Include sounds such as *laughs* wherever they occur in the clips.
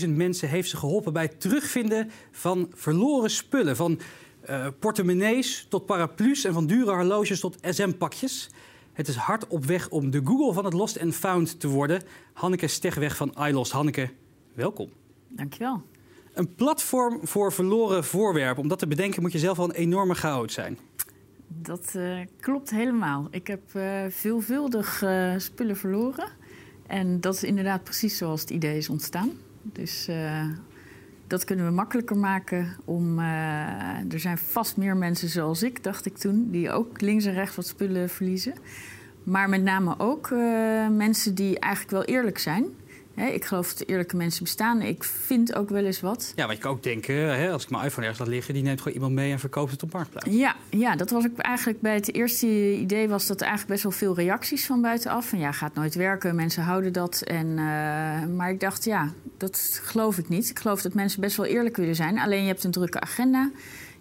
29.000 mensen heeft ze geholpen bij het terugvinden van verloren spullen. Van uh, portemonnees tot paraplu's en van dure horloges tot SM-pakjes. Het is hard op weg om de Google van het Lost and Found te worden. Hanneke Stegweg van iLost. Hanneke, welkom. Dankjewel. Een platform voor verloren voorwerpen. Om dat te bedenken moet je zelf al een enorme chaot zijn. Dat uh, klopt helemaal. Ik heb uh, veelvuldig uh, spullen verloren. En dat is inderdaad precies zoals het idee is ontstaan. Dus dat kunnen we makkelijker maken om. er zijn vast meer mensen zoals ik, dacht ik toen, die ook links en rechts wat spullen verliezen. Maar met name ook mensen die eigenlijk wel eerlijk zijn ik geloof dat eerlijke mensen bestaan. Ik vind ook wel eens wat. Ja, wat je kan ook denken, hè, als ik mijn iPhone ergens laat liggen... die neemt gewoon iemand mee en verkoopt het op Marktplaats. Ja, ja, dat was ik eigenlijk bij het eerste idee... was dat er eigenlijk best wel veel reacties van buitenaf. Van ja, gaat nooit werken, mensen houden dat. En, uh, maar ik dacht, ja, dat geloof ik niet. Ik geloof dat mensen best wel eerlijk willen zijn. Alleen je hebt een drukke agenda...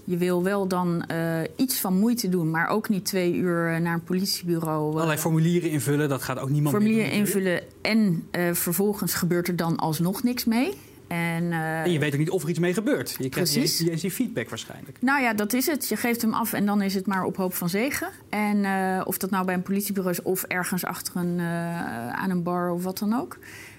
Je wil wel dan uh, iets van moeite doen, maar ook niet twee uur naar een politiebureau. Uh, Allerlei formulieren invullen, dat gaat ook niemand Formulieren invullen en uh, vervolgens gebeurt er dan alsnog niks mee. En, en, je weet ook niet of er iets mee gebeurt. Je krijgt niet eens die feedback waarschijnlijk. Nou ja, dat is het. Je geeft hem af en dan is het maar op hoop van zegen. En of dat nou bij een politiebureau is of ergens achter een, aan een bar of wat dan ook.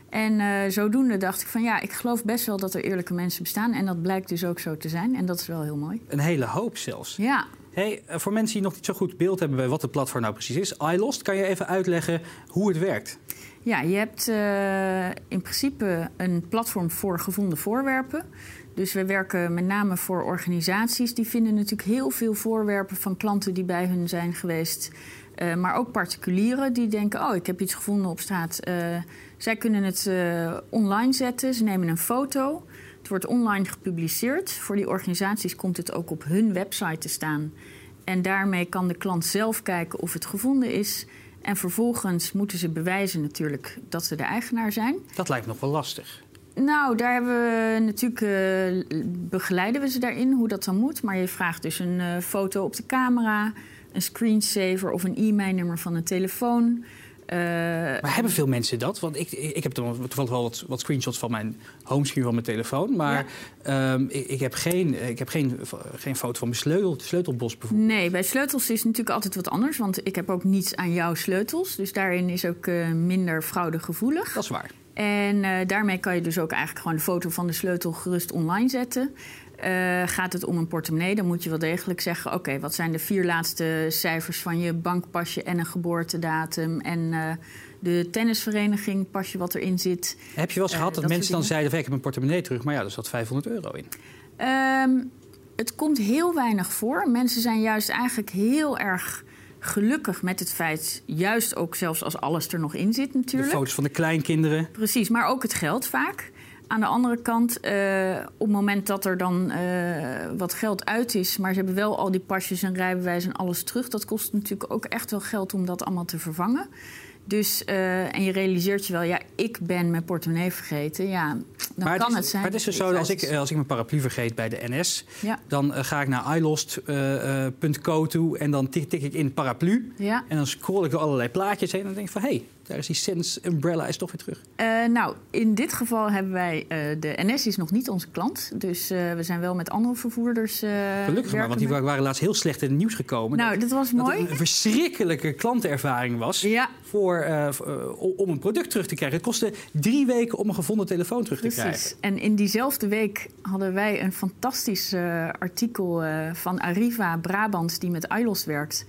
En uh, zodoende dacht ik van ja, ik geloof best wel dat er eerlijke mensen bestaan. En dat blijkt dus ook zo te zijn. En dat is wel heel mooi. Een hele hoop zelfs. Ja. Hey, eh, voor mensen die nog niet zo goed beeld hebben bij wat het platform nou precies is, iLost, kan je even uitleggen hoe het werkt? Ja, je hebt uh, in principe een platform voor gevonden voorwerpen. Dus we werken met name voor organisaties. Die vinden natuurlijk heel veel voorwerpen van klanten die bij hun zijn geweest. Uh, maar ook particulieren die denken: Oh, ik heb iets gevonden op straat. Uh, zij kunnen het uh, online zetten. Ze nemen een foto. Het wordt online gepubliceerd. Voor die organisaties komt het ook op hun website te staan. En daarmee kan de klant zelf kijken of het gevonden is. En vervolgens moeten ze bewijzen natuurlijk dat ze de eigenaar zijn. Dat lijkt nog wel lastig. Nou, daar hebben we natuurlijk begeleiden we ze daarin hoe dat dan moet. Maar je vraagt dus een foto op de camera, een screensaver of een e-mailnummer van een telefoon. Uh, maar hebben veel mensen dat? Want ik, ik heb toevallig wel wat, wat screenshots van mijn homescreen van mijn telefoon. Maar ja. um, ik, ik, heb, geen, ik heb geen, geen foto van mijn sleutel, sleutelbos bijvoorbeeld. Nee, bij sleutels is het natuurlijk altijd wat anders. Want ik heb ook niets aan jouw sleutels. Dus daarin is ook uh, minder fraudegevoelig. Dat is waar. En uh, daarmee kan je dus ook eigenlijk gewoon de foto van de sleutel gerust online zetten. Uh, gaat het om een portemonnee, dan moet je wel degelijk zeggen: oké, okay, wat zijn de vier laatste cijfers van je bankpasje en een geboortedatum en uh, de tennisvereniging, pasje wat erin zit. Heb je wel eens uh, gehad dat, dat mensen dan zeiden: ik heb mijn portemonnee terug, maar ja, er zat 500 euro in? Um, het komt heel weinig voor. Mensen zijn juist eigenlijk heel erg gelukkig met het feit, juist ook zelfs als alles er nog in zit natuurlijk. De foto's van de kleinkinderen. Precies, maar ook het geld vaak. Aan de andere kant, uh, op het moment dat er dan uh, wat geld uit is, maar ze hebben wel al die pasjes en rijbewijs en alles terug, dat kost natuurlijk ook echt wel geld om dat allemaal te vervangen. Dus, uh, en je realiseert je wel, ja, ik ben mijn portemonnee vergeten. Ja, dan maar kan het, het zijn. Maar het is dus zo, als ik, als ik mijn paraplu vergeet bij de NS... Ja. dan uh, ga ik naar ilost.co uh, toe en dan tik, tik, ik in paraplu. Ja. En dan scroll ik door allerlei plaatjes heen en dan denk ik van... hé, hey, daar is die Sense Umbrella is toch weer terug. Uh, nou, in dit geval hebben wij... Uh, de NS is nog niet onze klant. Dus uh, we zijn wel met andere vervoerders Gelukkig maar, want die waren laatst heel slecht in het nieuws gekomen. Nou, dat was mooi. Het een verschrikkelijke klantenervaring was... Ja. Voor, om een product terug te krijgen. Het kostte drie weken om een gevonden telefoon terug te Precies. krijgen. En in diezelfde week hadden wij een fantastisch artikel van Arriva Brabant... die met iLost werkt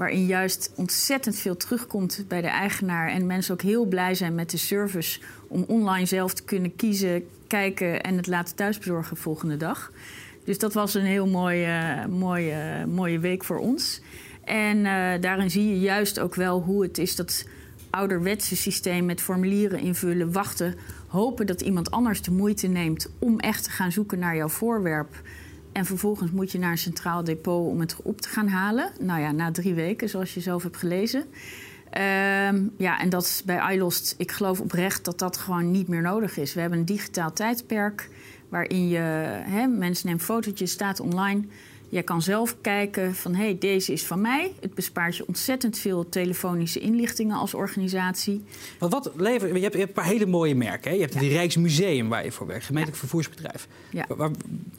waarin juist ontzettend veel terugkomt bij de eigenaar. En mensen ook heel blij zijn met de service om online zelf te kunnen kiezen, kijken en het laten thuisbezorgen de volgende dag. Dus dat was een heel mooie, mooie, mooie week voor ons. En uh, daarin zie je juist ook wel hoe het is dat ouderwetse systeem met formulieren invullen, wachten, hopen dat iemand anders de moeite neemt om echt te gaan zoeken naar jouw voorwerp. En vervolgens moet je naar een centraal depot om het op te gaan halen. Nou ja, na drie weken, zoals je zelf hebt gelezen. Um, ja, en dat is bij iLost, ik geloof oprecht dat dat gewoon niet meer nodig is. We hebben een digitaal tijdperk waarin je, hè, mensen nemen fotootjes, staat online. Jij kan zelf kijken van hé, hey, deze is van mij. Het bespaart je ontzettend veel telefonische inlichtingen als organisatie. Want wat levert, je, hebt, je hebt een paar hele mooie merken. Hè? Je hebt het Rijksmuseum waar je voor werkt, gemeentelijk vervoersbedrijf. Ja. Waar,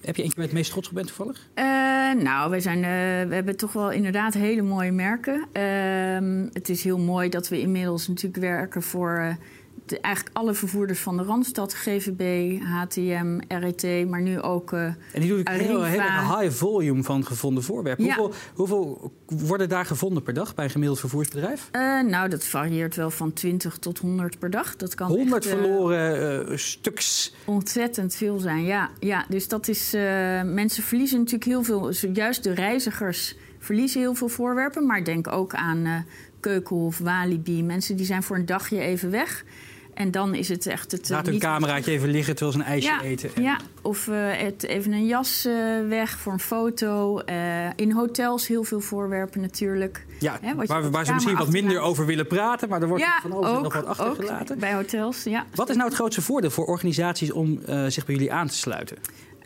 heb je eentje waar je het meest trots op bent toevallig? Uh, nou, we, zijn, uh, we hebben toch wel inderdaad hele mooie merken. Uh, het is heel mooi dat we inmiddels natuurlijk werken voor eh, eigenlijk alle vervoerders van de Randstad, GVB, HTM, RET, maar nu ook. Uh, en die doen een hele, hele high volume van gevonden voorwerpen. Hoeveel, hoeveel, worden daar gevonden per dag bij een gemiddeld vervoersbedrijf? Uh, nou, dat varieert wel van 20 tot 100 per dag. Dat kan 100 echt, verloren stuks. Ontzettend veel zijn, ja. ja dus dat is. mensen verliezen natuurlijk heel veel. Juist de reizigers verliezen heel veel voorwerpen. Maar denk ook aan Keukenhof, Walibi. Mensen die zijn voor een dagje even weg. En dan is het echt het. Eh, Laat een cameraatje even liggen terwijl ze een ijsje eten. Ja, of uh, het, even een jas uh, weg voor een foto. Uh, in hotels heel veel voorwerpen natuurlijk. Ja, waar, waar ze misschien wat minder over willen praten, maar er wordt ja, van alles nog wat achtergelaten. bij hotels, ja. Wat is nou het grootste voordeel voor organisaties om zich bij jullie aan te sluiten?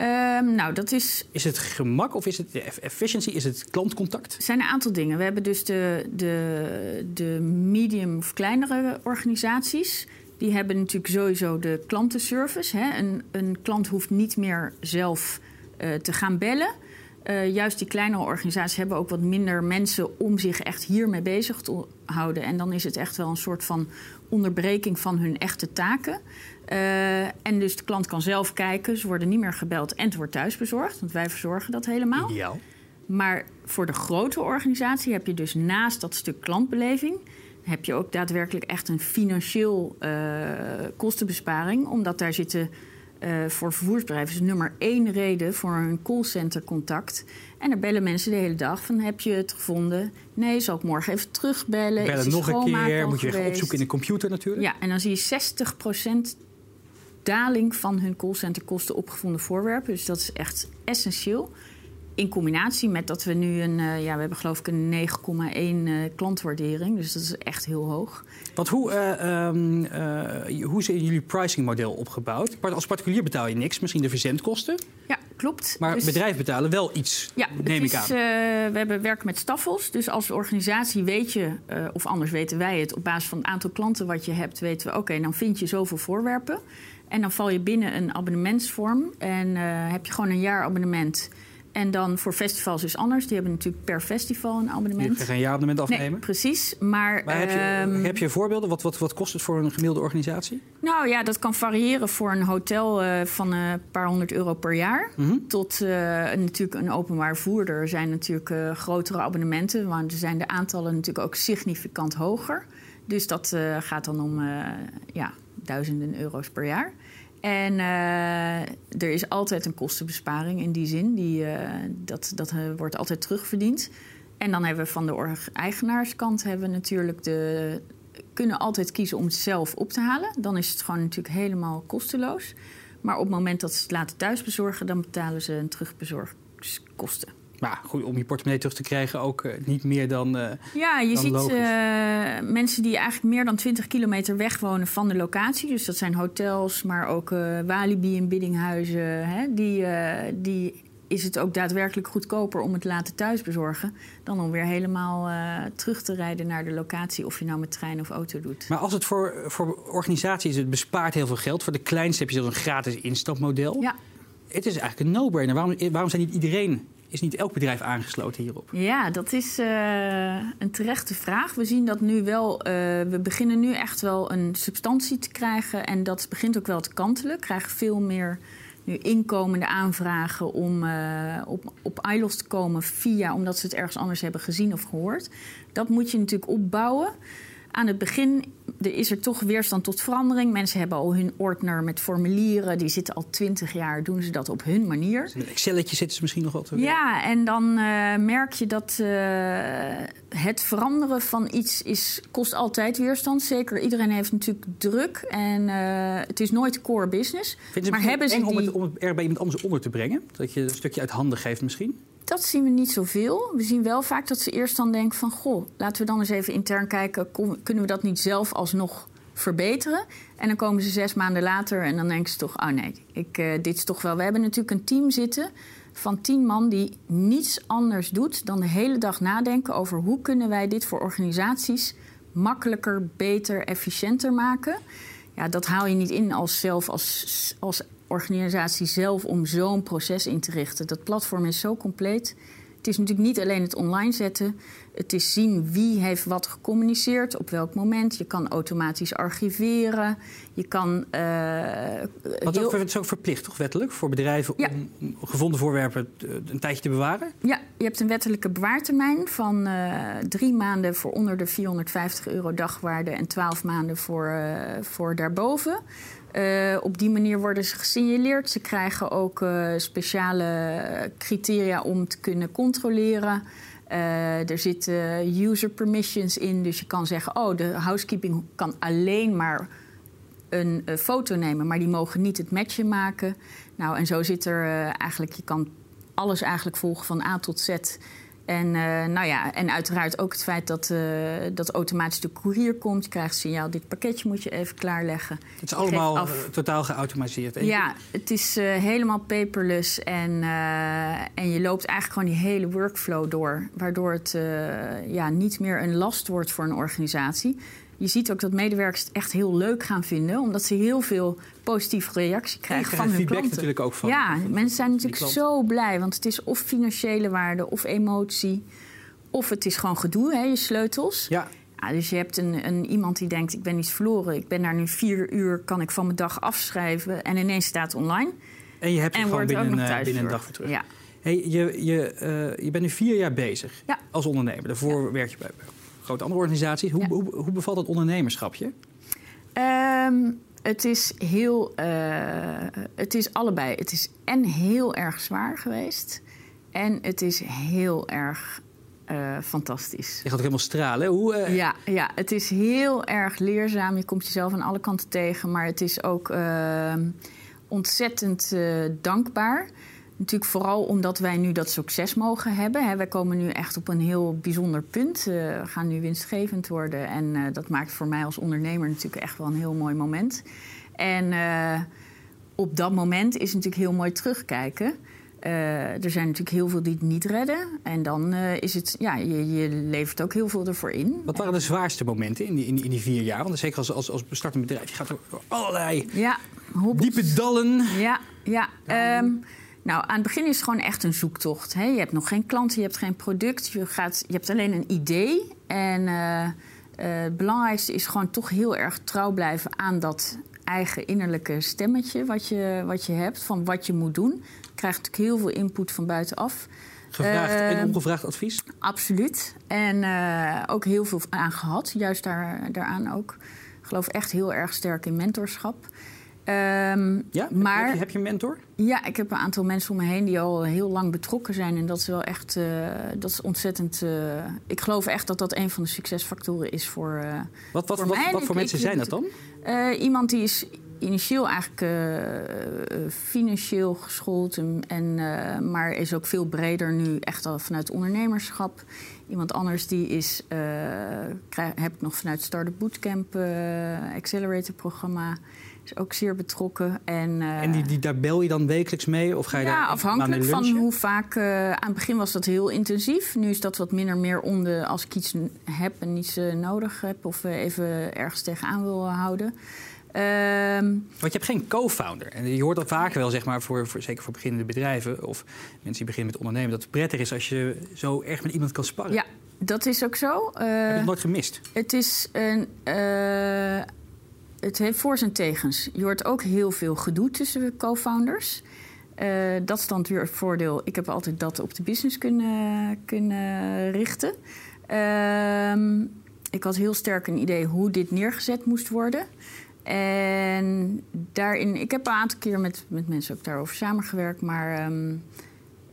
Um, nou, dat is... Is het gemak of is het efficiency? Is het klantcontact? Er zijn een aantal dingen. We hebben dus de, de, de medium of kleinere organisaties. Die hebben natuurlijk sowieso de klantenservice. Hè. Een, een klant hoeft niet meer zelf uh, te gaan bellen. Uh, juist die kleinere organisaties hebben ook wat minder mensen om zich echt hiermee bezig te houden. En dan is het echt wel een soort van onderbreking van hun echte taken. Uh, en dus de klant kan zelf kijken. Ze worden niet meer gebeld en het wordt thuis bezorgd. Want wij verzorgen dat helemaal. Ideaal. Maar voor de grote organisatie heb je dus naast dat stuk klantbeleving heb je ook daadwerkelijk echt een financieel uh, kostenbesparing. Omdat daar zitten uh, voor vervoersbedrijven is nummer één reden voor een callcentercontact. En daar bellen mensen de hele dag van heb je het gevonden? Nee, zal ik morgen even terugbellen? Bellen nog een keer, moet je even opzoeken in de computer natuurlijk. Ja, en dan zie je 60% daling van hun callcenterkosten op gevonden voorwerpen. Dus dat is echt essentieel in combinatie met dat we nu een, uh, ja, we hebben geloof ik een 9,1 uh, eh, klantwaardering. Dus dat is echt heel hoog. Want hoe, uh, um, hoe is jullie pricingmodel opgebouwd? Als particulier betaal je niks, misschien de verzendkosten. Ja, klopt. Maar dus, bedrijven betalen wel iets, ja, neem ik aan. we hebben werken met staffels. Dus als organisatie weet je, of anders weten wij het... op basis van het aantal klanten wat je hebt, weten we... oké, dan vind je zoveel voorwerpen. En dan val je binnen een abonnementsvorm. En heb je gewoon een jaar abonnement... En dan voor festivals is anders. Die hebben natuurlijk per festival een abonnement. Je geen jaarabonnement afnemen? Nee, precies. Maar, maar heb, je, um, heb je voorbeelden? Wat, wat, wat kost het voor een gemiddelde organisatie? Nou ja, dat kan variëren voor een hotel uh, van een paar honderd euro per jaar. Mm -hmm. Tot uh, natuurlijk een openbaar voerder zijn natuurlijk uh, grotere abonnementen. Want er zijn de aantallen natuurlijk ook significant hoger. Dus dat gaat dan om ja, duizenden euro's per jaar. En uh, er is altijd een kostenbesparing in die zin. Die, uh, dat dat uh, wordt altijd terugverdiend. En dan hebben we van de eigenaarskant hebben we natuurlijk de, kunnen altijd kiezen om het zelf op te halen. Dan is het gewoon natuurlijk helemaal kosteloos. Maar op het moment dat ze het laten thuisbezorgen, dan betalen ze een terugbezorgskosten. Maar goed, om je portemonnee terug te krijgen ook uh, niet meer dan. Uh, ja, je dan ziet uh, mensen die eigenlijk meer dan 20 kilometer weg wonen van de locatie. Dus dat zijn hotels, maar ook Walibi en biddinghuizen. Hè, die, die is het ook daadwerkelijk goedkoper om het te laten thuisbezorgen. dan om weer helemaal terug te rijden naar de locatie. of je nou met trein of auto doet. Maar als het voor, voor organisaties het bespaart heel veel geld. voor de kleinste heb je zo'n gratis instapmodel. Ja. Het is eigenlijk een no-brainer. Waarom, waarom zijn niet iedereen is niet elk bedrijf aangesloten hierop? Ja, dat is uh, een terechte vraag. We zien dat nu wel. Uh, we beginnen nu echt wel een substantie te krijgen. En dat begint ook wel te kantelen. We krijgen veel meer nu inkomende aanvragen om uh, op, op ILOS te komen via, omdat ze het ergens anders hebben gezien of gehoord. Dat moet je natuurlijk opbouwen aan het begin er is er toch weerstand tot verandering. Mensen hebben al hun ordner met formulieren. Die zitten al twintig jaar, doen ze dat op hun manier. Een Excelletje zitten ze misschien nog wel te Ja, en dan uh, merk je dat uh, het veranderen van iets is, kost altijd weerstand. Zeker, iedereen heeft natuurlijk druk. En uh, het is nooit core business. Maar hebben ze die... om, het, om het er bij iemand anders onder te brengen? Dat je een stukje uit handen geeft misschien? Dat zien we niet zoveel. We zien wel vaak dat ze eerst dan denken van... goh, laten we dan eens even intern kijken... kunnen we dat niet zelf alsnog verbeteren? En dan komen ze zes maanden later en dan denken ze toch... oh nee, ik, uh, dit is toch wel... We hebben natuurlijk een team zitten van tien man die niets anders doet dan de hele dag nadenken over hoe kunnen wij dit voor organisaties makkelijker, beter, efficiënter maken. Ja, dat haal je niet in als zelf, als, als organisatie zelf om zo'n proces in te richten. Dat platform is zo compleet. Het is natuurlijk niet alleen het online zetten. Het is zien wie heeft wat gecommuniceerd, op welk moment. Je kan automatisch archiveren. Je kan. Uh, Want heel... het is ook verplicht, toch wettelijk, voor bedrijven ja. om gevonden voorwerpen een tijdje te bewaren? Ja, je hebt een wettelijke bewaartermijn van uh, drie maanden voor onder de 450 euro dagwaarde en 12 maanden voor, uh, voor daarboven. Uh, op die manier worden ze gesignaleerd. Ze krijgen ook uh, speciale criteria om te kunnen controleren. Uh, er zitten user permissions in, dus je kan zeggen: oh, de housekeeping kan alleen maar een foto nemen, maar die mogen niet het matchje maken. Nou, en zo zit er eigenlijk, je kan alles eigenlijk volgen van A tot Z. En, uh, nou ja, en uiteraard ook het feit dat, uh, dat automatisch de courier komt. Je krijgt signaal, dit pakketje moet je even klaarleggen. Het is allemaal uh, totaal geautomatiseerd. Ja, het is helemaal paperless. En, en je loopt eigenlijk gewoon die hele workflow door. Waardoor het ja, niet meer een last wordt voor een organisatie je ziet ook dat medewerkers het echt heel leuk gaan vinden, omdat ze heel veel positieve reactie krijgen van hun feedback klanten. natuurlijk ook van. Ja, mensen zijn natuurlijk zo blij, want het is of financiële waarde of emotie, of het is gewoon gedoe, hè, je sleutels. Ja. Ja, dus je hebt een, een, iemand die denkt, ik ben iets verloren. Ik ben daar nu vier uur, kan ik van mijn dag afschrijven. En ineens staat het online. En je hebt het gewoon wordt binnen, een dag weer terug. Ja. Hey, je, je, uh, je bent nu vier jaar bezig Ja. als ondernemer. Daarvoor werk je bij grote andere organisaties. Hoe, Ja. hoe, hoe bevalt het ondernemerschapje? Ehm, het is heel. eh, het is allebei. Het is en heel erg zwaar geweest. En het is heel erg eh, fantastisch. Je gaat ook helemaal stralen. Hoe, eh, Ja, ja, het is heel erg leerzaam. Je komt jezelf aan alle kanten tegen. Maar het is ook ehm, ontzettend dankbaar. Natuurlijk vooral omdat wij nu dat succes mogen hebben. Hè. Wij komen nu echt op een heel bijzonder punt. Eh, we gaan nu winstgevend worden. En eh, dat maakt voor mij als ondernemer natuurlijk echt wel een heel mooi moment. En eh, op dat moment is het natuurlijk heel mooi terugkijken. Er zijn natuurlijk heel veel die het niet redden. En dan is het, ja, je, je levert ook heel veel ervoor in. Wat waren de zwaarste momenten in die, in die, in die vier jaar? Want zeker als, als, als bestartend bedrijf, je gaat door allerlei Ja, hobbels. diepe dallen. Ja, ja. Nou, aan het begin is het gewoon echt een zoektocht. Hè? Je hebt nog geen klanten, je hebt geen product. Je, gaat, je hebt alleen een idee. En eh, eh, het belangrijkste is gewoon toch heel erg trouw blijven aan dat eigen innerlijke stemmetje wat je, wat je hebt. Van wat je moet doen. Je krijgt natuurlijk heel veel input van buitenaf. Gevraagd en Ehm, ongevraagd advies. Absoluut. En eh, ook heel veel aan gehad. Juist daar, daaraan ook. Ik geloof echt heel erg sterk in mentorschap. Ehm, Ja? maar heb, je, heb je een mentor? ja, ik heb een aantal mensen om me heen die al heel lang betrokken zijn. En dat is wel echt, eh, dat is ontzettend. eh, ik geloof echt dat dat een van de succesfactoren is voor. eh, Wat, wat, Voor wat, mij, wat ik- voor mensen ik- zijn dat dan? iemand die is initieel eigenlijk financieel geschoold, en, maar is ook veel breder nu echt al vanuit ondernemerschap. Iemand anders die is, krijg, heb ik nog vanuit Startup Bootcamp Accelerator programma, is ook zeer betrokken. En, eh, En die, die, daar bel je dan wekelijks mee? Of ga je ja, daar afhankelijk van hoe vaak. eh, aan het begin was dat heel intensief. Nu is dat wat minder meer om de. als ik iets heb en iets eh, nodig heb. of even ergens tegenaan wil houden. Ehm, Want je hebt geen co-founder. En je hoort dat vaker wel, zeg maar, voor, voor, zeker voor beginnende bedrijven... of mensen die beginnen met ondernemen... dat het prettig is als je zo erg met iemand kan sparren. ja, dat is ook zo. Heb je het nooit gemist? Het is een. Het heeft voor zijn tegens. Je hoort ook heel veel gedoe tussen co-founders. Eh, dat is dan weer het voordeel. Ik heb altijd dat op de business kunnen, kunnen richten. Ehm, ik had heel sterk een idee hoe dit neergezet moest worden. En daarin, ik heb een aantal keer met, met mensen ook daarover samengewerkt, maar ehm,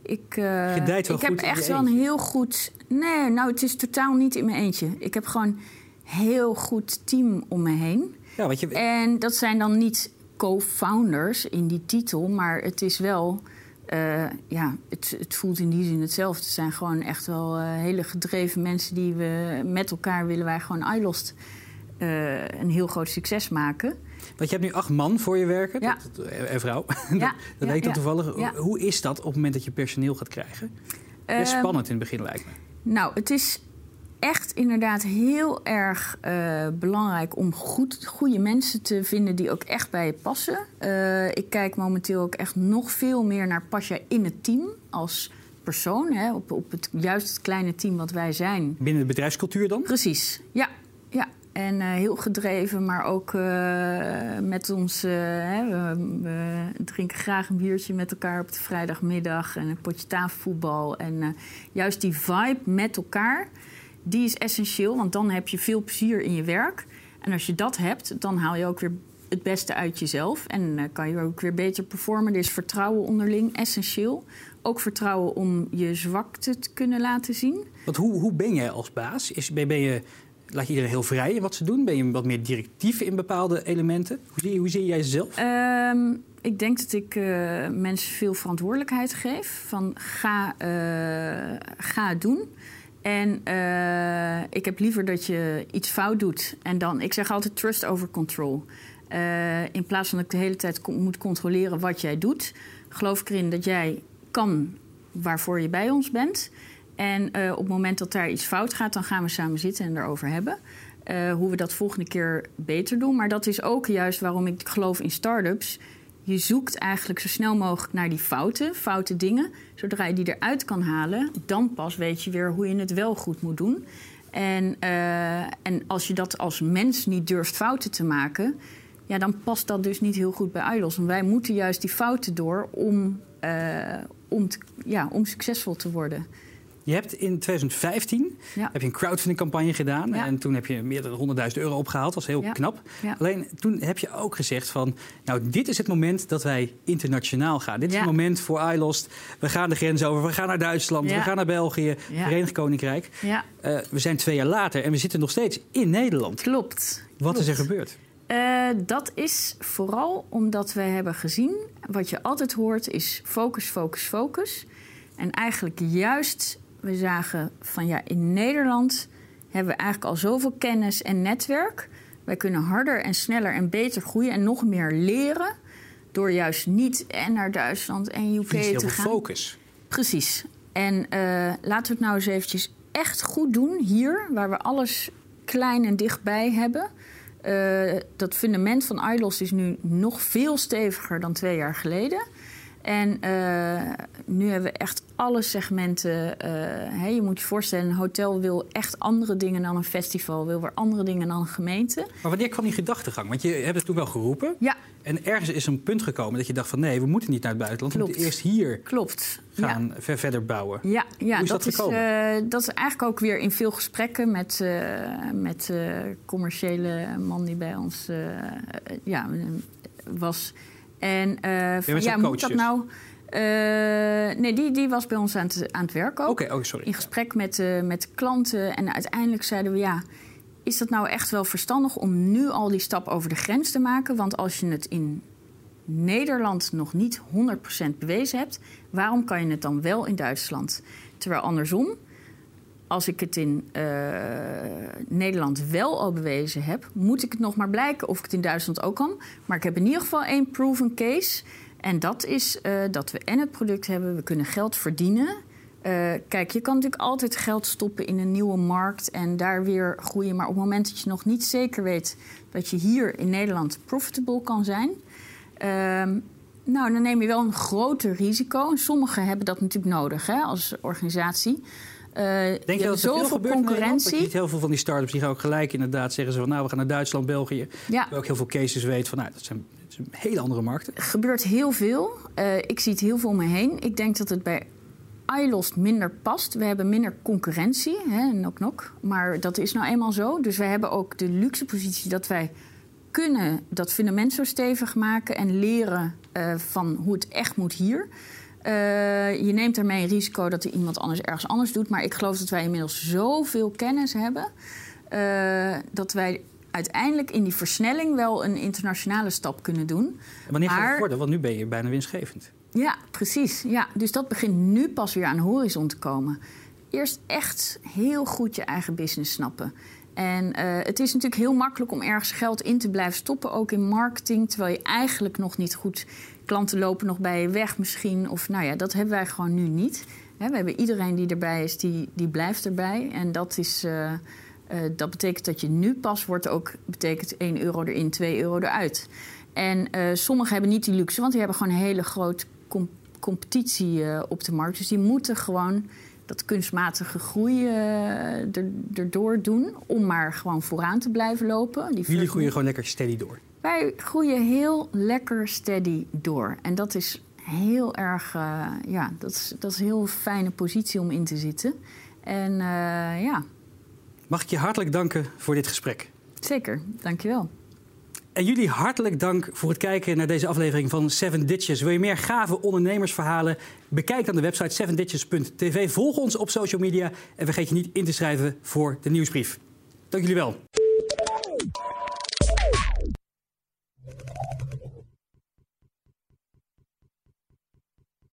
ik, wel ik heb goed echt wel een heel goed. Nee, nou, het is totaal niet in mijn eentje. Ik heb gewoon een heel goed team om me heen. Ja, je, En dat zijn dan niet co-founders in die titel, maar het is wel. eh, ja, het, het voelt in die zin hetzelfde. Het zijn gewoon echt wel eh, hele gedreven mensen die we met elkaar willen wij gewoon iLost eh, een heel groot succes maken. Want je hebt nu acht man voor je werken, Ja. dat, en vrouw. *laughs* Ja, dat ja, weet ik dan ja. toevallig. Hoe is dat op het moment dat je personeel gaat krijgen? Best Ehm, spannend in het begin lijkt me. Nou, het is echt inderdaad heel erg eh, belangrijk om goed, goede mensen te vinden die ook echt bij je passen. Eh, ik kijk momenteel ook echt nog veel meer naar pas jij in het team als persoon. Hè, op, op het, juist het kleine team wat wij zijn. Binnen de bedrijfscultuur dan? Precies, ja. ja. En eh, heel gedreven, maar ook met ons. hè, we, we drinken graag een biertje met elkaar op de vrijdagmiddag en een potje tafelvoetbal. En juist die vibe met elkaar, die is essentieel, want dan heb je veel plezier in je werk. En als je dat hebt, dan haal je ook weer het beste uit jezelf en eh, kan je ook weer beter performen. Dus vertrouwen onderling, essentieel. Ook vertrouwen om je zwakte te kunnen laten zien. Want hoe, hoe ben jij als baas? Is, ben, ben je, laat je iedereen heel vrij in wat ze doen? Ben je wat meer directief in bepaalde elementen? Hoe zie, hoe zie jij jezelf? Ehm, ik denk dat ik eh, mensen veel verantwoordelijkheid geef. Van ga, eh, ga het doen. En eh, ik heb liever dat je iets fout doet. En dan, ik zeg altijd trust over control. Eh, in plaats van dat ik de hele tijd moet controleren wat jij doet, geloof ik erin dat jij kan waarvoor je bij ons bent. En eh, op het moment dat daar iets fout gaat, dan gaan we samen zitten en erover hebben. Hoe we dat volgende keer beter doen. Maar dat is ook juist waarom ik geloof in start-ups. Je zoekt eigenlijk zo snel mogelijk naar die fouten, foute dingen. Zodra je die eruit kan halen, dan pas weet je weer hoe je het wel goed moet doen. En, eh, en als je dat als mens niet durft fouten te maken, ja, dan past dat dus niet heel goed bij IDOS. En wij moeten juist die fouten door om, eh, om, ja, om succesvol te worden. Je hebt in 2015 Ja. heb je een crowdfunding-campagne gedaan. Ja. En toen heb je meer dan 100.000 euro opgehaald. Dat was heel Ja. knap. Alleen toen heb je ook gezegd van... nou, dit is het moment dat wij internationaal gaan. Dit is het moment voor iLost. We gaan de grens over. We gaan naar Duitsland. We gaan naar België. Verenigd Koninkrijk. Ja, Eh, we zijn twee jaar later en we zitten nog steeds in Nederland. klopt. Wat is er gebeurd? Eh, dat is vooral omdat we hebben gezien, wat je altijd hoort, is focus, focus, focus. En eigenlijk juist, we zagen van ja, in Nederland hebben we eigenlijk al zoveel kennis en netwerk. Wij kunnen harder en sneller en beter groeien en nog meer leren. Door juist niet en naar Duitsland en UK te gaan. focus. Precies. En eh, laten we het nou eens eventjes echt goed doen hier, waar we alles klein en dichtbij hebben. Eh, dat fundament van ILOS is nu nog veel steviger dan twee jaar geleden. En eh, nu hebben we echt alle segmenten. eh, hè, je moet je voorstellen, een hotel wil echt andere dingen dan een festival, wil weer andere dingen dan een gemeente. Maar wanneer kwam die gedachtegang? Want je hebt het toen wel geroepen. Ja, En ergens is een punt gekomen dat je dacht van... nee, we moeten niet naar het buitenland. We Klopt. moeten eerst hier klopt. Ja. gaan ver- verder bouwen. Ja, ja Hoe is dat, dat is, gekomen? eh, dat is eigenlijk ook weer in veel gesprekken met, met commerciële man die bij ons ja, was. En van, met ja, moet dat nou. Eh, nee, die, die was bij ons aan het, aan het werk ook. Oké, oh, sorry. In gesprek met, eh, met klanten. En uiteindelijk zeiden we ja. Is dat nou echt wel verstandig om nu al die stap over de grens te maken? Want als je het in Nederland nog niet 100% bewezen hebt, waarom kan je het dan wel in Duitsland? Terwijl andersom, als ik het in eh, Nederland wel al bewezen heb, moet ik het nog maar blijken of ik het in Duitsland ook kan. Maar ik heb in ieder geval één proven case. En dat is eh, dat we en het product hebben, we kunnen geld verdienen. Eh, kijk, je kan natuurlijk altijd geld stoppen in een nieuwe markt en daar weer groeien. Maar op het moment dat je nog niet zeker weet dat je hier in Nederland profitable kan zijn, Ehm, nou, dan neem je wel een groter risico. En sommigen hebben dat natuurlijk nodig hè, als organisatie. Eh, Denk je dat er veel zoveel concurrentie. je ziet heel veel van die start-ups die gaan ook gelijk inderdaad zeggen ze van... nou, we gaan naar Duitsland, België. Ja, ook heel veel cases weet van... nou, dat zijn, dat hele andere markten. er gebeurt heel veel. Eh, ik zie het heel veel om me heen. Ik denk dat het bij iLost minder past. We hebben minder concurrentie, hè, nok nok. Maar dat is nou eenmaal zo. Dus we hebben ook de luxe positie dat wij kunnen dat fundament zo stevig maken en leren eh, van hoe het echt moet hier. Eh, je neemt daarmee een risico dat er iemand anders ergens anders doet. Maar ik geloof dat wij inmiddels zoveel kennis hebben. eh, dat wij uiteindelijk in die versnelling wel een internationale stap kunnen doen. En wanneer gaat het Maar- worden? Want nu ben je bijna winstgevend. Ja, precies. Ja, dus dat begint nu pas weer aan de horizon te komen. Eerst echt heel goed je eigen business snappen. En uh, het is natuurlijk heel makkelijk om ergens geld in te blijven stoppen, ook in marketing, terwijl je eigenlijk nog niet goed klanten lopen nog bij je weg misschien. Of nou ja, dat hebben wij gewoon nu niet. we hebben iedereen die erbij is, die, die blijft erbij. En dat, is, uh, uh, dat betekent dat je nu pas wordt ook betekent 1 euro erin, 2 euro eruit. En sommigen hebben niet die luxe, want die hebben gewoon een hele grote com competitie op de markt. Dus die moeten gewoon dat kunstmatige groei uh, erdoor doen. Om maar gewoon vooraan te blijven lopen. Die Jullie groeien gewoon lekker steady door? Wij groeien heel lekker steady door. En dat is heel erg, uh, ja, dat is, dat is een heel fijne positie om in te zitten. En uh, ja. Mag ik je hartelijk danken voor dit gesprek? Zeker, dankjewel. En jullie hartelijk dank voor het kijken naar deze aflevering van Seven Ditches. Wil je meer gave ondernemersverhalen? Bekijk dan de website sevenditches.tv. Volg ons op social media en vergeet je niet in te schrijven voor de nieuwsbrief. Dank jullie wel.